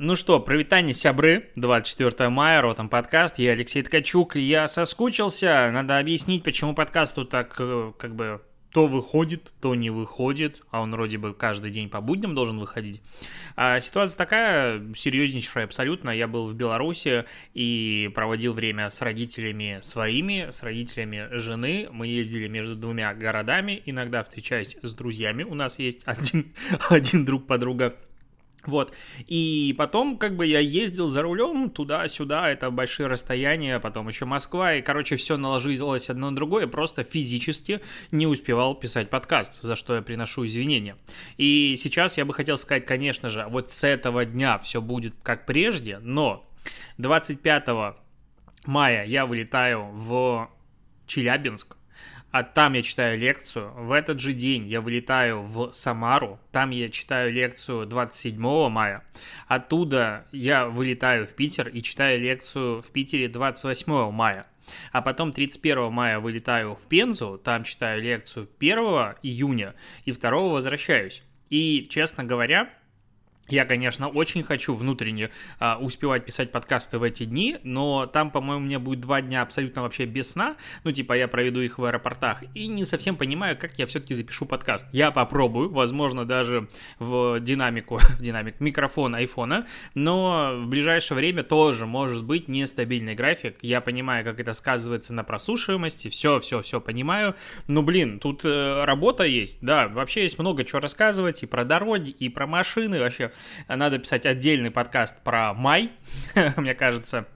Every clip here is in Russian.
Ну что, привитание сябры, 24 мая, Ротом подкаст, я Алексей Ткачук, я соскучился, надо объяснить, почему подкаст тут так, э, как бы, то выходит, то не выходит, а он вроде бы каждый день по будням должен выходить. А ситуация такая, серьезнейшая абсолютно. Я был в Беларуси и проводил время с родителями своими, с родителями жены. Мы ездили между двумя городами, иногда встречаясь с друзьями. У нас есть один, один друг подруга вот. И потом, как бы, я ездил за рулем туда-сюда, это большие расстояния, потом еще Москва, и, короче, все наложилось одно на другое, просто физически не успевал писать подкаст, за что я приношу извинения. И сейчас я бы хотел сказать, конечно же, вот с этого дня все будет как прежде, но 25 мая я вылетаю в Челябинск, а там я читаю лекцию. В этот же день я вылетаю в Самару, там я читаю лекцию 27 мая. Оттуда я вылетаю в Питер и читаю лекцию в Питере 28 мая. А потом 31 мая вылетаю в Пензу, там читаю лекцию 1 июня и 2 возвращаюсь. И, честно говоря, я, конечно, очень хочу внутренне а, успевать писать подкасты в эти дни, но там, по-моему, мне будет два дня абсолютно вообще без сна. Ну, типа, я проведу их в аэропортах и не совсем понимаю, как я все-таки запишу подкаст. Я попробую, возможно, даже в динамику, в динамик микрофон айфона, но в ближайшее время тоже может быть нестабильный график. Я понимаю, как это сказывается на прослушиваемости, все, все, все понимаю. Но, блин, тут э, работа есть, да, вообще есть много чего рассказывать и про дороги, и про машины, вообще надо писать отдельный подкаст про май, мне кажется.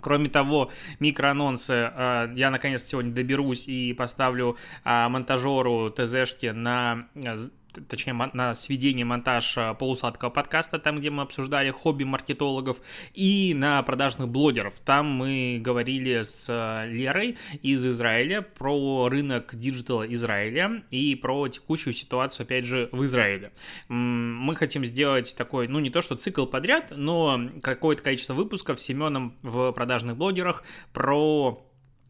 Кроме того, микроанонсы э, я наконец сегодня доберусь и поставлю э, монтажеру ТЗшки на э, точнее, на сведение монтаж э, полусладкого подкаста, там, где мы обсуждали хобби маркетологов, и на продажных блогеров. Там мы говорили с э, Лерой из Израиля про рынок диджитала Израиля и про текущую ситуацию, опять же, в Израиле. Мы хотим сделать такой, ну, не то что цикл подряд, но какое-то количество выпусков с Семеном в продажных блогерах про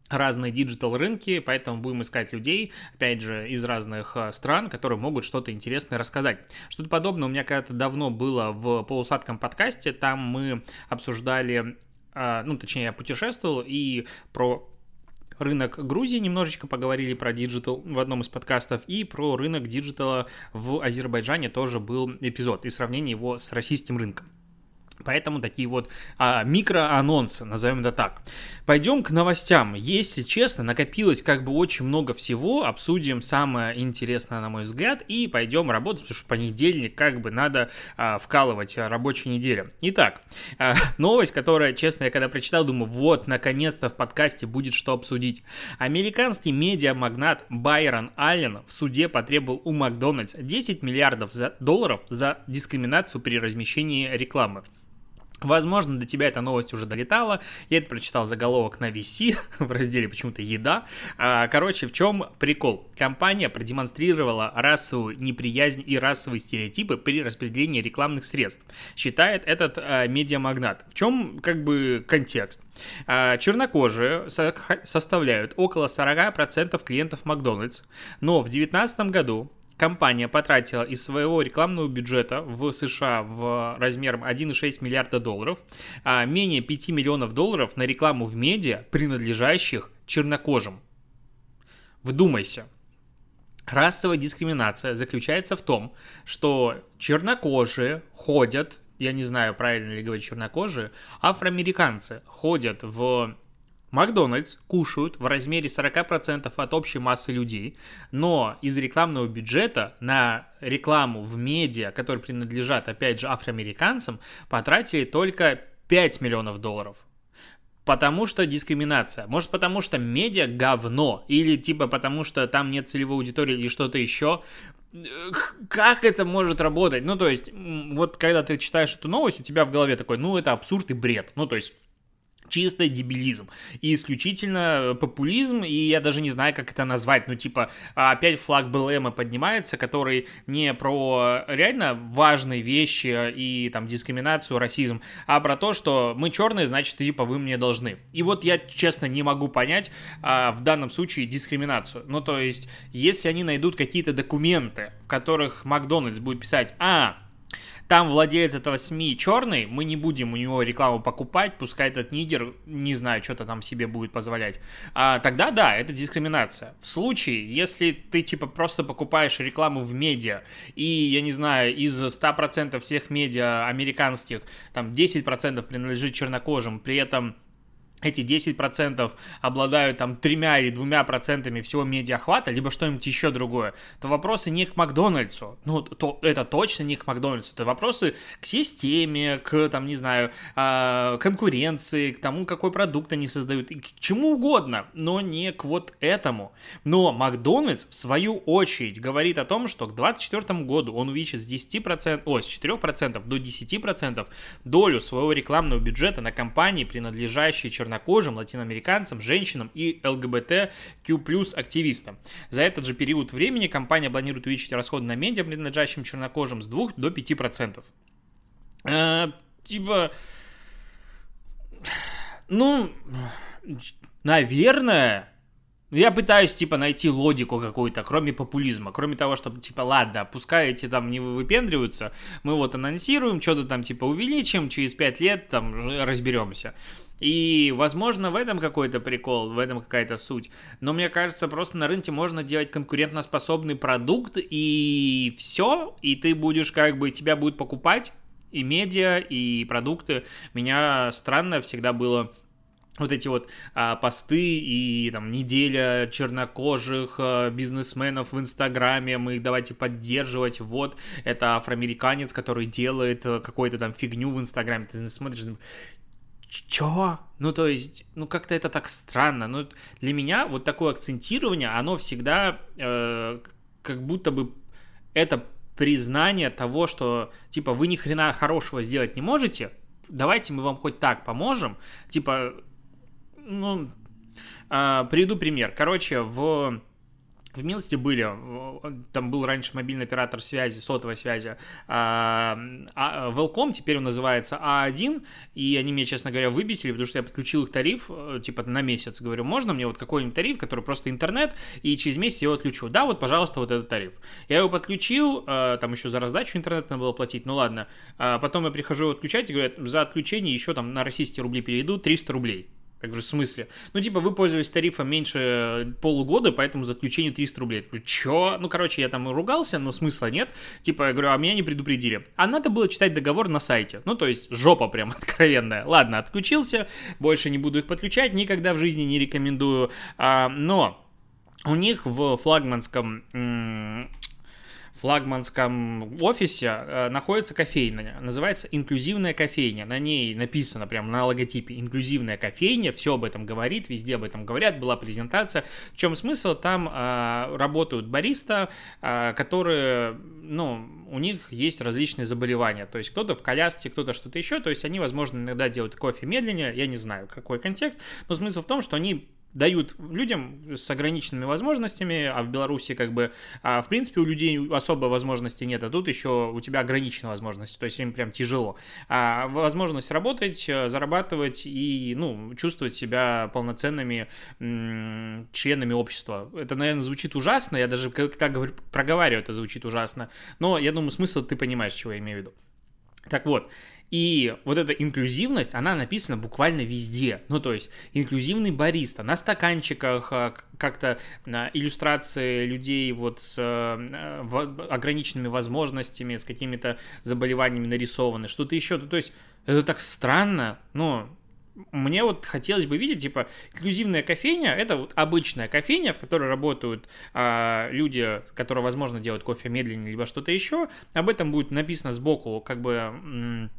разные digital рынки, поэтому будем искать людей, опять же, из разных э, стран, которые могут что-то интересное рассказать. Что-то подобное у меня когда-то давно было в полусадком подкасте, там мы обсуждали, э, ну, точнее, я путешествовал и про рынок Грузии немножечко поговорили про digital в одном из подкастов, и про рынок диджитала в Азербайджане тоже был эпизод, и сравнение его с российским рынком. Поэтому такие вот а, микроанонсы, назовем это так. Пойдем к новостям. Если честно, накопилось как бы очень много всего. Обсудим самое интересное, на мой взгляд, и пойдем работать, потому что понедельник как бы надо а, вкалывать а, рабочей неделе. Итак, а, новость, которая, честно, я когда прочитал, думаю, вот, наконец-то в подкасте будет что обсудить. Американский медиамагнат Байрон Аллен в суде потребовал у Макдональдс 10 миллиардов долларов за дискриминацию при размещении рекламы. Возможно, до тебя эта новость уже долетала. Я это прочитал заголовок на VC в разделе почему-то еда. А, короче, в чем прикол? Компания продемонстрировала расовую неприязнь и расовые стереотипы при распределении рекламных средств. Считает этот а, медиамагнат. В чем как бы контекст? А, чернокожие составляют около 40% клиентов Макдональдс, но в 2019 году компания потратила из своего рекламного бюджета в США в размером 1,6 миллиарда долларов а менее 5 миллионов долларов на рекламу в медиа, принадлежащих чернокожим. Вдумайся. Расовая дискриминация заключается в том, что чернокожие ходят, я не знаю, правильно ли говорить чернокожие, афроамериканцы ходят в Макдональдс кушают в размере 40% от общей массы людей, но из рекламного бюджета на рекламу в медиа, которые принадлежат, опять же, афроамериканцам, потратили только 5 миллионов долларов. Потому что дискриминация. Может, потому что медиа говно. Или типа потому что там нет целевой аудитории или что-то еще. Как это может работать? Ну, то есть, вот когда ты читаешь эту новость, у тебя в голове такой, ну, это абсурд и бред. Ну, то есть, чисто дебилизм и исключительно популизм, и я даже не знаю, как это назвать, ну, типа, опять флаг БЛМ поднимается, который не про реально важные вещи и, там, дискриминацию, расизм, а про то, что мы черные, значит, типа, вы мне должны. И вот я, честно, не могу понять а, в данном случае дискриминацию. Ну, то есть, если они найдут какие-то документы, в которых Макдональдс будет писать, а, там владелец этого СМИ черный, мы не будем у него рекламу покупать, пускай этот нигер, не знаю, что-то там себе будет позволять. А, тогда да, это дискриминация. В случае, если ты типа просто покупаешь рекламу в медиа, и, я не знаю, из 100% всех медиа американских, там 10% принадлежит чернокожим, при этом эти 10% обладают там тремя или двумя процентами всего медиахвата, либо что-нибудь еще другое, то вопросы не к Макдональдсу, ну, то это точно не к Макдональдсу, это вопросы к системе, к, там, не знаю, а, конкуренции, к тому, какой продукт они создают, к чему угодно, но не к вот этому. Но Макдональдс, в свою очередь, говорит о том, что к 2024 году он увеличит с 10%, о, с 4% до 10% долю своего рекламного бюджета на компании, принадлежащие чернокожим латиноамериканцам, женщинам и ЛГБТQ активистам. За этот же период времени компания планирует увеличить расходы на медиа, принадлежащим чернокожим, с 2 до 5%. Э, типа... Ну, наверное, я пытаюсь, типа, найти логику какую-то, кроме популизма, кроме того, чтобы, типа, ладно, пускай эти там не выпендриваются, мы вот анонсируем, что-то там, типа, увеличим, через 5 лет там разберемся. И, возможно, в этом какой-то прикол, в этом какая-то суть. Но мне кажется, просто на рынке можно делать конкурентоспособный продукт, и все, и ты будешь как бы, тебя будет покупать и медиа, и продукты. Меня странно всегда было вот эти вот а, посты и там неделя чернокожих а, бизнесменов в Инстаграме, мы их давайте поддерживать, вот, это афроамериканец, который делает а, какую-то там фигню в Инстаграме, ты смотришь, Чё? Ну, то есть, ну, как-то это так странно. Ну, для меня вот такое акцентирование, оно всегда э, как будто бы это признание того, что, типа, вы ни хрена хорошего сделать не можете, давайте мы вам хоть так поможем. Типа, ну, э, приведу пример. Короче, в в милости были, там был раньше мобильный оператор связи, сотовой связи, а, а, Велком, теперь он называется А1, и они меня, честно говоря, выбесили, потому что я подключил их тариф, э, типа, на месяц, говорю, можно мне вот какой-нибудь тариф, который просто интернет, и через месяц я его отключу. Да, вот, пожалуйста, вот этот тариф. Я его подключил, э, там еще за раздачу интернета надо было платить, ну ладно. А потом я прихожу отключать, и говорят, за отключение еще там на российские рубли переведу 300 рублей. Я говорю, в смысле? Ну, типа, вы пользовались тарифом меньше полугода, поэтому за отключение 300 рублей. Я говорю, чё? Ну, короче, я там ругался, но смысла нет. Типа, я говорю, а меня не предупредили. А надо было читать договор на сайте. Ну, то есть, жопа прям откровенная. Ладно, отключился, больше не буду их подключать, никогда в жизни не рекомендую. А, но у них в флагманском флагманском офисе э, находится кофейня, называется «Инклюзивная кофейня». На ней написано прямо на логотипе «Инклюзивная кофейня», все об этом говорит, везде об этом говорят, была презентация. В чем смысл? Там э, работают бариста, э, которые, ну, у них есть различные заболевания, то есть кто-то в коляске, кто-то что-то еще, то есть они, возможно, иногда делают кофе медленнее, я не знаю, какой контекст, но смысл в том, что они дают людям с ограниченными возможностями, а в Беларуси как бы, а, в принципе, у людей особо возможности нет, а тут еще у тебя ограничены возможности, то есть им прям тяжело. А возможность работать, э, зарабатывать и, ну, чувствовать себя полноценными м- членами общества. Это, наверное, звучит ужасно, я даже когда говорю, проговариваю, это звучит ужасно, но я думаю, смысл ты понимаешь, чего я имею в виду. Так вот, и вот эта инклюзивность, она написана буквально везде. Ну, то есть, инклюзивный бариста на стаканчиках, а, как-то иллюстрации людей вот с а, ограниченными возможностями, с какими-то заболеваниями нарисованы, что-то еще. Ну, то есть, это так странно, но мне вот хотелось бы видеть, типа, инклюзивная кофейня, это вот обычная кофейня, в которой работают а, люди, которые, возможно, делают кофе медленнее, либо что-то еще. Об этом будет написано сбоку, как бы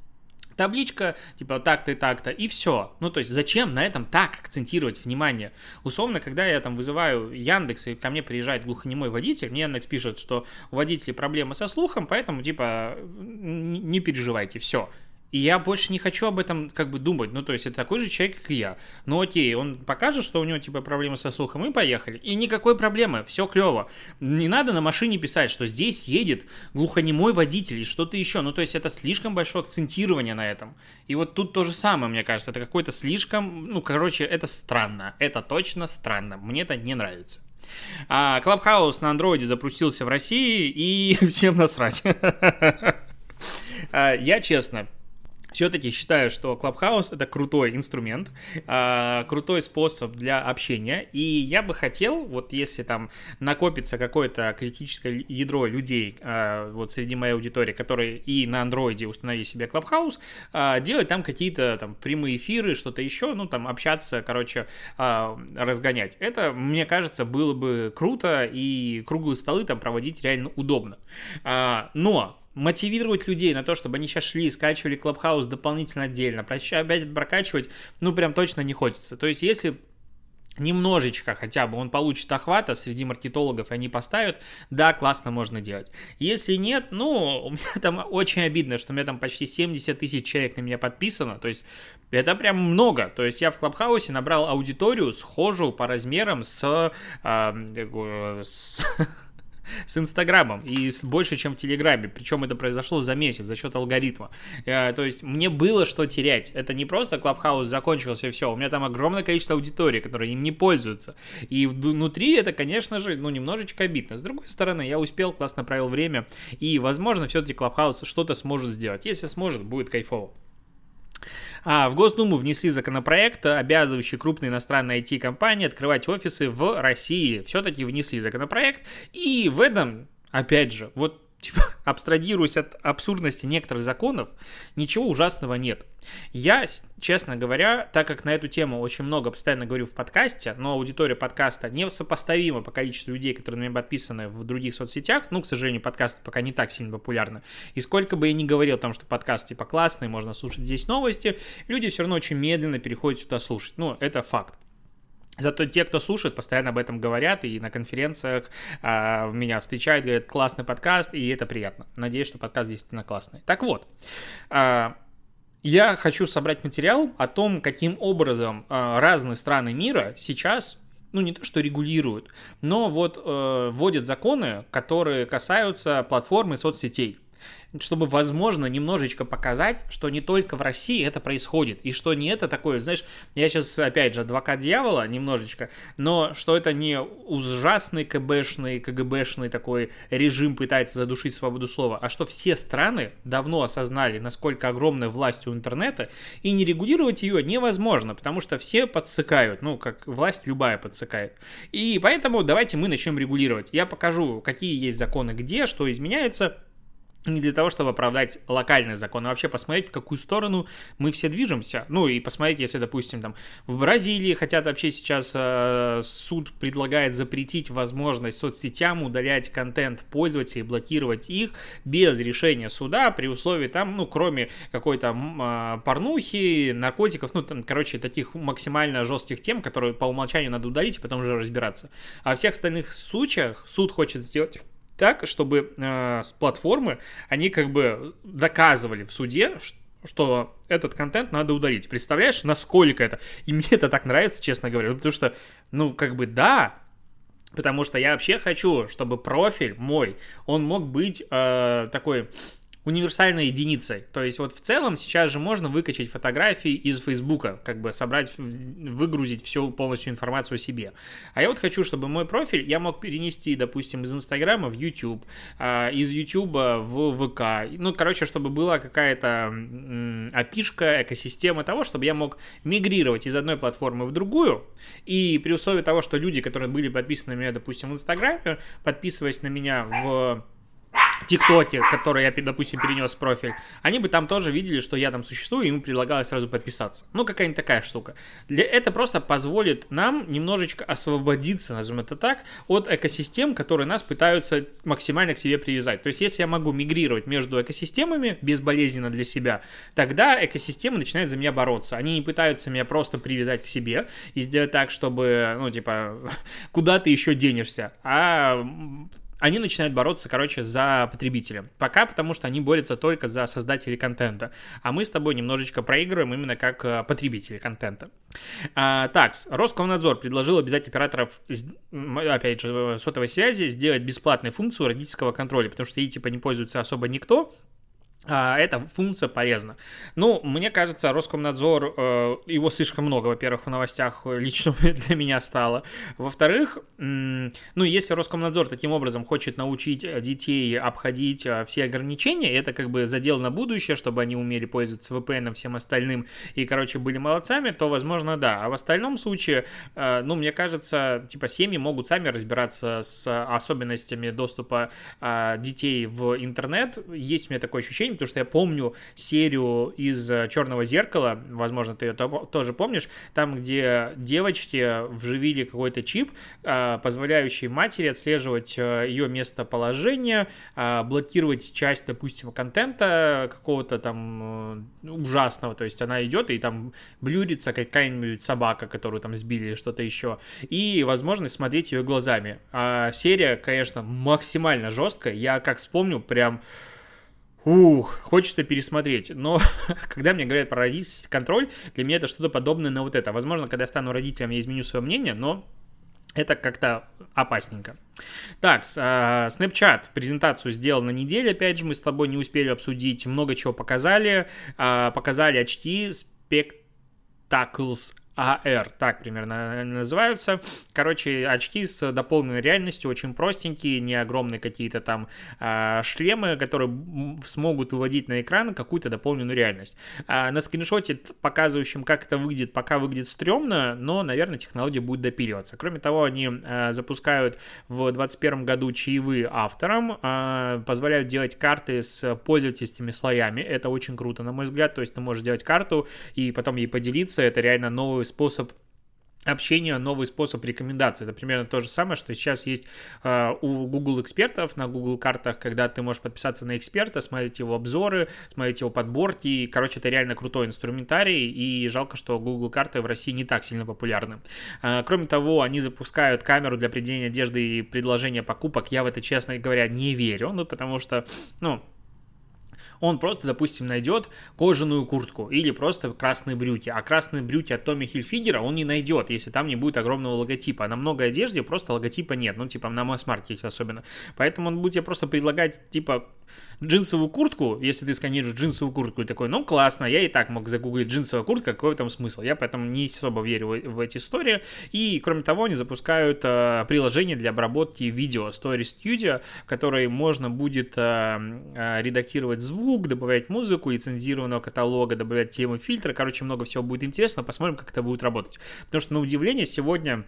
табличка, типа так-то и так-то, и все. Ну, то есть, зачем на этом так акцентировать внимание? Условно, когда я там вызываю Яндекс, и ко мне приезжает глухонемой водитель, мне Яндекс пишет, что у водителя проблемы со слухом, поэтому, типа, не переживайте, все. И я больше не хочу об этом как бы думать. Ну, то есть, это такой же человек, как и я. Ну, окей, он покажет, что у него, типа, проблемы со слухом, и поехали. И никакой проблемы, все клево. Не надо на машине писать, что здесь едет глухонемой водитель и что-то еще. Ну, то есть, это слишком большое акцентирование на этом. И вот тут то же самое, мне кажется. Это какой-то слишком... Ну, короче, это странно. Это точно странно. Мне это не нравится. А Клабхаус на андроиде запустился в России, и всем насрать. А, я честно, все-таки считаю, что Clubhouse это крутой инструмент, э, крутой способ для общения, и я бы хотел, вот если там накопится какое-то критическое ядро людей э, вот среди моей аудитории, которые и на андроиде установили себе Clubhouse, э, делать там какие-то там прямые эфиры, что-то еще, ну там общаться, короче, разгонять. Это, мне кажется, было бы круто, и круглые столы там проводить реально удобно. Но мотивировать людей на то, чтобы они сейчас шли и скачивали Клабхаус дополнительно отдельно, опять прокачивать, ну, прям точно не хочется. То есть, если немножечко хотя бы он получит охвата среди маркетологов, и они поставят, да, классно можно делать. Если нет, ну, у меня там очень обидно, что у меня там почти 70 тысяч человек на меня подписано, то есть это прям много. То есть я в Клабхаусе набрал аудиторию схожую по размерам с, э, с с Инстаграмом и с больше, чем в Телеграме. Причем это произошло за месяц за счет алгоритма. Э, то есть мне было что терять. Это не просто Клабхаус закончился и все. У меня там огромное количество аудитории, которые им не пользуются. И внутри это, конечно же, ну, немножечко обидно. С другой стороны, я успел, классно провел время. И, возможно, все-таки Клабхаус что-то сможет сделать. Если сможет, будет кайфово. А, в Госдуму внесли законопроект, обязывающий крупные иностранные IT-компании открывать офисы в России. Все-таки внесли законопроект, и в этом, опять же, вот типа, абстрагируясь от абсурдности некоторых законов, ничего ужасного нет. Я, честно говоря, так как на эту тему очень много постоянно говорю в подкасте, но аудитория подкаста не сопоставима по количеству людей, которые на меня подписаны в других соцсетях, ну, к сожалению, подкаст пока не так сильно популярны. И сколько бы я ни говорил там, что подкаст типа классный, можно слушать здесь новости, люди все равно очень медленно переходят сюда слушать. Ну, это факт. Зато те, кто слушает, постоянно об этом говорят, и на конференциях а, меня встречают, говорят, классный подкаст, и это приятно. Надеюсь, что подкаст действительно классный. Так вот, а, я хочу собрать материал о том, каким образом а, разные страны мира сейчас ну не то что регулируют, но вот э, вводят законы, которые касаются платформы соцсетей чтобы, возможно, немножечко показать, что не только в России это происходит, и что не это такое, знаешь, я сейчас, опять же, адвокат дьявола немножечко, но что это не ужасный КБшный, КГБшный такой режим пытается задушить свободу слова, а что все страны давно осознали, насколько огромная власть у интернета, и не регулировать ее невозможно, потому что все подсыкают, ну, как власть любая подсыкает. И поэтому давайте мы начнем регулировать. Я покажу, какие есть законы где, что изменяется, не для того, чтобы оправдать локальный закон, а вообще посмотреть, в какую сторону мы все движемся. Ну и посмотреть, если, допустим, там в Бразилии хотят вообще сейчас э, суд предлагает запретить возможность соцсетям удалять контент пользователей, блокировать их без решения суда при условии там, ну, кроме какой-то э, порнухи, наркотиков, ну, там, короче, таких максимально жестких тем, которые по умолчанию надо удалить и потом уже разбираться. А в всех остальных случаях суд хочет сделать так, чтобы э, платформы, они как бы доказывали в суде, что этот контент надо удалить. Представляешь, насколько это? И мне это так нравится, честно говоря. Потому что, ну, как бы да, потому что я вообще хочу, чтобы профиль мой, он мог быть э, такой универсальной единицей. То есть вот в целом сейчас же можно выкачать фотографии из Фейсбука, как бы собрать, выгрузить всю полностью информацию себе. А я вот хочу, чтобы мой профиль я мог перенести, допустим, из Инстаграма в YouTube, а, из YouTube в ВК. Ну, короче, чтобы была какая-то опишка, экосистема того, чтобы я мог мигрировать из одной платформы в другую. И при условии того, что люди, которые были подписаны на меня, допустим, в Инстаграме, подписываясь на меня в ТикТоке, который я, допустим, перенес профиль, они бы там тоже видели, что я там существую, и ему предлагалось сразу подписаться. Ну, какая-нибудь такая штука. Для, это просто позволит нам немножечко освободиться, назовем это так, от экосистем, которые нас пытаются максимально к себе привязать. То есть, если я могу мигрировать между экосистемами безболезненно для себя, тогда экосистемы начинают за меня бороться. Они не пытаются меня просто привязать к себе и сделать так, чтобы, ну, типа, куда ты еще денешься, а они начинают бороться, короче, за потребителя. Пока потому, что они борются только за создателей контента. А мы с тобой немножечко проигрываем именно как э, потребители контента. А, так, Роскомнадзор предложил обязать операторов, опять же, сотовой связи сделать бесплатную функцию родительского контроля, потому что ей типа не пользуется особо никто, эта функция полезна. Ну, мне кажется, Роскомнадзор, э, его слишком много, во-первых, в новостях лично для меня стало. Во-вторых, ну, если Роскомнадзор таким образом хочет научить детей обходить э, все ограничения, это как бы задел на будущее, чтобы они умели пользоваться VPN всем остальным, и, короче, были молодцами, то, возможно, да. А в остальном случае, э, ну, мне кажется, типа, семьи могут сами разбираться с особенностями доступа детей в интернет. Есть у меня такое ощущение, потому что я помню серию из э, Черного зеркала, возможно, ты ее тоже помнишь, там, где девочки вживили какой-то чип, э, позволяющий матери отслеживать э, ее местоположение, блокировать часть, допустим, контента какого-то там ужасного, то есть она идет и там блюдится какая-нибудь собака, которую там сбили или что-то еще, и возможность смотреть ее глазами. А серия, конечно, максимально жесткая, я как вспомню, прям Ух, хочется пересмотреть. Но когда мне говорят про родительский контроль, для меня это что-то подобное на вот это. Возможно, когда я стану родителем, я изменю свое мнение, но это как-то опасненько. Так, uh, Snapchat презентацию сделал на неделе, опять же, мы с тобой не успели обсудить, много чего показали. Uh, показали очки Spectacles AR, так примерно называются. Короче, очки с дополненной реальностью, очень простенькие, не огромные какие-то там а, шлемы, которые смогут выводить на экран какую-то дополненную реальность. А, на скриншоте, показывающем, как это выглядит, пока выглядит стрёмно, но, наверное, технология будет допиливаться. Кроме того, они а, запускают в 2021 году чаевые авторам, а, позволяют делать карты с пользовательскими слоями. Это очень круто, на мой взгляд. То есть ты можешь сделать карту и потом ей поделиться. Это реально новый способ общения, новый способ рекомендаций. Это примерно то же самое, что сейчас есть э, у Google экспертов на Google картах, когда ты можешь подписаться на эксперта, смотреть его обзоры, смотреть его подборки. Короче, это реально крутой инструментарий, и жалко, что Google карты в России не так сильно популярны. Э, кроме того, они запускают камеру для определения одежды и предложения покупок. Я в это, честно говоря, не верю, ну, потому что, ну, он просто, допустим, найдет кожаную куртку или просто красные брюки, а красные брюки от Томми Хильфигера он не найдет, если там не будет огромного логотипа. А на много одежде просто логотипа нет, ну, типа на масс-маркете особенно. Поэтому он будет тебе просто предлагать, типа, джинсовую куртку, если ты сканируешь джинсовую куртку и такой, ну классно, я и так мог загуглить джинсовая куртка, какой этом смысл? Я поэтому не особо верю в, в эти истории. И кроме того, они запускают э, приложение для обработки видео Story Studio, в которой можно будет э, э, редактировать звук, добавлять музыку и цензированного каталога, добавлять темы, фильтры. Короче, много всего будет интересно. Посмотрим, как это будет работать. Потому что, на удивление, сегодня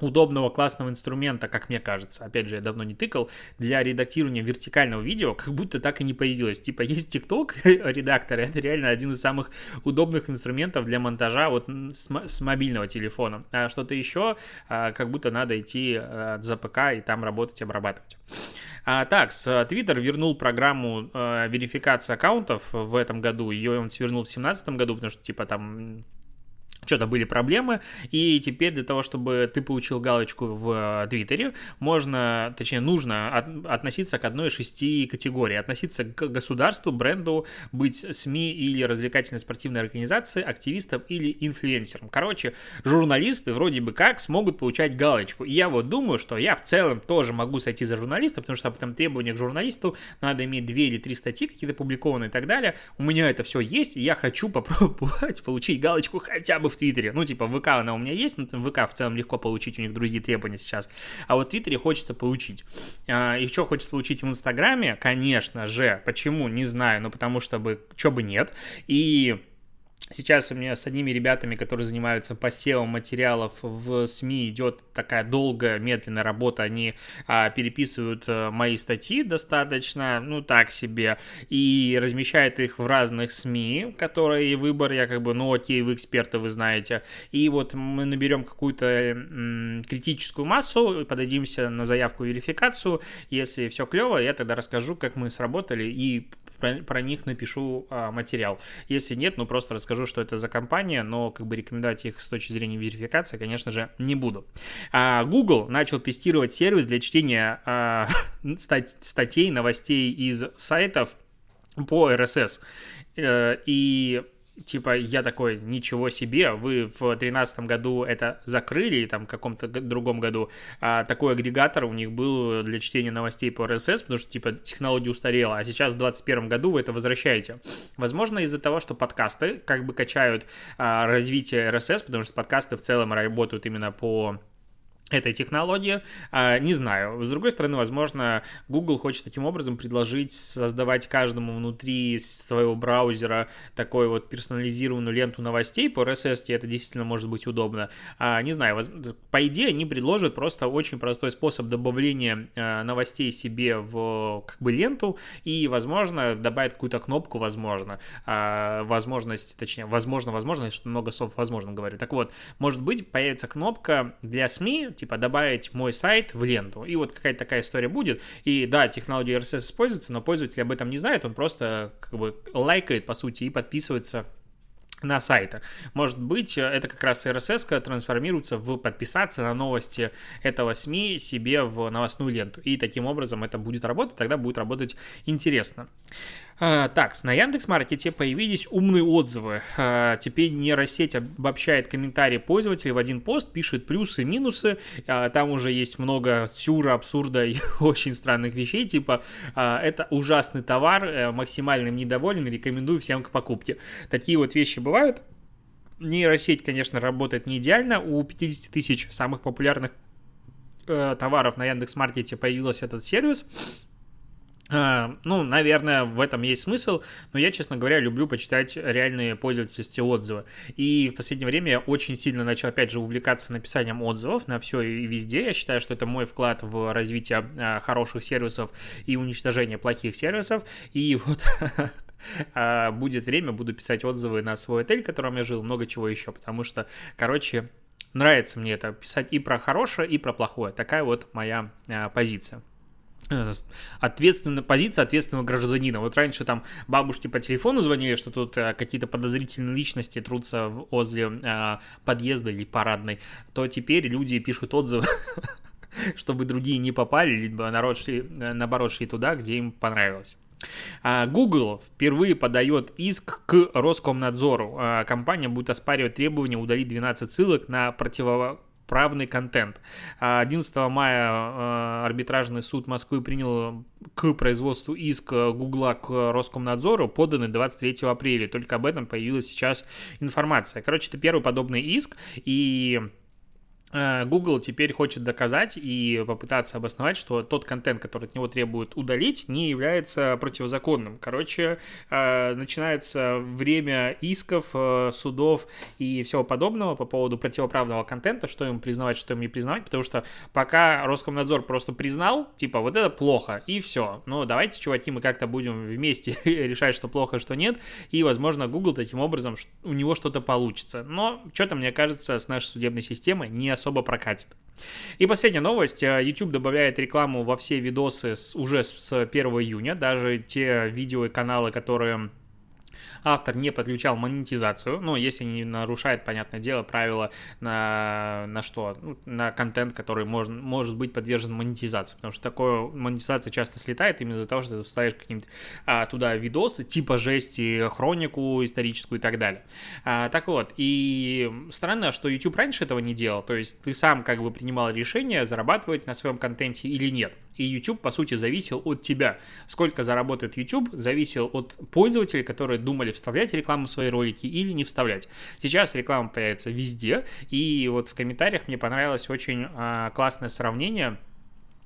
удобного классного инструмента, как мне кажется, опять же, я давно не тыкал, для редактирования вертикального видео, как будто так и не появилось. Типа есть TikTok редактор, это реально один из самых удобных инструментов для монтажа вот с, с мобильного телефона. А что-то еще, а, как будто надо идти а, за ПК и там работать, обрабатывать. А, так, Twitter вернул программу а, верификации аккаунтов в этом году, ее он свернул в 2017 году, потому что типа там что-то были проблемы, и теперь для того, чтобы ты получил галочку в э, Твиттере, можно, точнее, нужно от, относиться к одной из шести категорий. Относиться к государству, бренду, быть СМИ или развлекательной спортивной организации, активистом или инфлюенсером. Короче, журналисты вроде бы как смогут получать галочку. И я вот думаю, что я в целом тоже могу сойти за журналиста, потому что по там требования к журналисту надо иметь две или три статьи какие-то публикованные и так далее. У меня это все есть, и я хочу попробовать получить галочку хотя бы в Твиттере. Ну, типа, ВК она у меня есть, но ВК в целом легко получить, у них другие требования сейчас. А вот в Твиттере хочется получить. А, и что хочется получить в Инстаграме? Конечно же. Почему? Не знаю. Ну, потому что бы, что бы нет. И Сейчас у меня с одними ребятами, которые занимаются посевом материалов в СМИ, идет такая долгая, медленная работа. Они а, переписывают а, мои статьи достаточно, ну так себе, и размещают их в разных СМИ, которые выбор, я как бы, ну окей, вы эксперты, вы знаете. И вот мы наберем какую-то м, критическую массу, подадимся на заявку верификацию. Если все клево, я тогда расскажу, как мы сработали и про, про них напишу а, материал. Если нет, ну просто расскажу, что это за компания, но как бы рекомендовать их с точки зрения верификации, конечно же, не буду. А, Google начал тестировать сервис для чтения а, статей, новостей из сайтов по RSS. Э, и типа, я такой, ничего себе, вы в 2013 году это закрыли, там в каком-то другом году, а такой агрегатор у них был для чтения новостей по RSS, потому что, типа, технология устарела, а сейчас в 2021 году вы это возвращаете. Возможно, из-за того, что подкасты как бы качают а, развитие RSS, потому что подкасты в целом работают именно по этой технологии. А, не знаю. С другой стороны, возможно, Google хочет таким образом предложить создавать каждому внутри своего браузера такой вот персонализированную ленту новостей по RSS, и это действительно может быть удобно. А, не знаю, по идее они предложат просто очень простой способ добавления а, новостей себе в как бы ленту, и, возможно, добавят какую-то кнопку, возможно, возможность, точнее, возможно, возможно, что много слов возможно говорю. Так вот, может быть, появится кнопка для СМИ, типа добавить мой сайт в ленту. И вот какая-то такая история будет. И да, технология RSS используется, но пользователь об этом не знает, он просто как бы лайкает, по сути, и подписывается на сайты. Может быть, это как раз RSS трансформируется в подписаться на новости этого СМИ себе в новостную ленту. И таким образом это будет работать, тогда будет работать интересно. А, так, на Яндекс.Маркете появились умные отзывы. А, теперь нейросеть обобщает комментарии пользователей в один пост, пишет плюсы и минусы. А, там уже есть много сюра, абсурда и очень странных вещей, типа это ужасный товар, а, максимально недоволен, рекомендую всем к покупке. Такие вот вещи бывают. Нейросеть, конечно, работает не идеально. У 50 тысяч самых популярных э, товаров на Яндекс.Маркете появился этот сервис. А, ну, наверное, в этом есть смысл, но я, честно говоря, люблю почитать реальные пользовательские отзывы. И в последнее время я очень сильно начал, опять же, увлекаться написанием отзывов на все и везде. Я считаю, что это мой вклад в развитие а, хороших сервисов и уничтожение плохих сервисов. И вот а, будет время, буду писать отзывы на свой отель, в котором я жил, много чего еще, потому что, короче, нравится мне это писать и про хорошее, и про плохое. Такая вот моя позиция. Э, ответственная позиция ответственного гражданина. Вот раньше там бабушки по телефону звонили, что тут э, какие-то подозрительные личности трутся возле э, подъезда или парадной, то теперь люди пишут отзывы чтобы другие не попали, либо народ шли, наоборот шли туда, где им понравилось. А, Google впервые подает иск к Роскомнадзору. А, компания будет оспаривать требование удалить 12 ссылок на противо правный контент. 11 мая э, арбитражный суд Москвы принял к производству иск Гугла к Роскомнадзору, поданный 23 апреля. Только об этом появилась сейчас информация. Короче, это первый подобный иск, и Google теперь хочет доказать и попытаться обосновать, что тот контент, который от него требуют удалить, не является противозаконным. Короче, э, начинается время исков, э, судов и всего подобного по поводу противоправного контента, что им признавать, что им не признавать, потому что пока Роскомнадзор просто признал, типа, вот это плохо, и все. Но давайте, чуваки, мы как-то будем вместе решать, что плохо, что нет, и, возможно, Google таким образом, у него что-то получится. Но что-то, мне кажется, с нашей судебной системой не особо прокатит. И последняя новость. Э, YouTube добавляет рекламу во все видосы с, уже с 1 июня. Даже те видео и каналы, которые автор не подключал монетизацию, ну, если не нарушает, понятное дело, правила на, на что? Ну, на контент, который может, может быть подвержен монетизации, потому что такое монетизация часто слетает именно из-за того, что ты вставишь какие-нибудь а, туда видосы, типа жести, хронику историческую и так далее. А, так вот, и странно, что YouTube раньше этого не делал, то есть ты сам как бы принимал решение, зарабатывать на своем контенте или нет. И YouTube, по сути, зависел от тебя. Сколько заработает YouTube, зависел от пользователей, которые думали вставлять рекламу в свои ролики или не вставлять. Сейчас реклама появится везде, и вот в комментариях мне понравилось очень а, классное сравнение –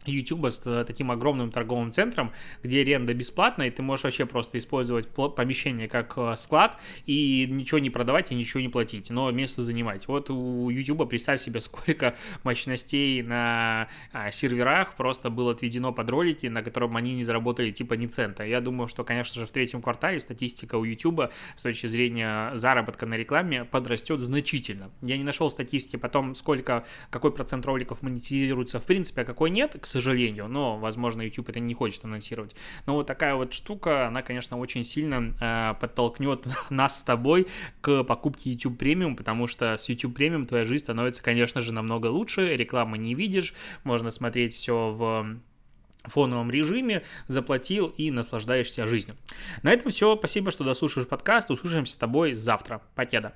YouTube с э, таким огромным торговым центром, где аренда бесплатная, и ты можешь вообще просто использовать помещение как э, склад и ничего не продавать и ничего не платить, но место занимать. Вот у YouTube, представь себе, сколько мощностей на а, серверах просто было отведено под ролики, на котором они не заработали типа ни цента. Я думаю, что, конечно же, в третьем квартале статистика у YouTube с точки зрения заработка на рекламе подрастет значительно. Я не нашел статистики потом, сколько, какой процент роликов монетизируется в принципе, а какой нет, к сожалению, но, возможно, YouTube это не хочет анонсировать. Но вот такая вот штука, она, конечно, очень сильно э, подтолкнет нас с тобой к покупке YouTube Premium, потому что с YouTube Premium твоя жизнь становится, конечно же, намного лучше, рекламы не видишь, можно смотреть все в фоновом режиме, заплатил и наслаждаешься жизнью. На этом все. Спасибо, что дослушаешь подкаст. Услышимся с тобой завтра. Покеда.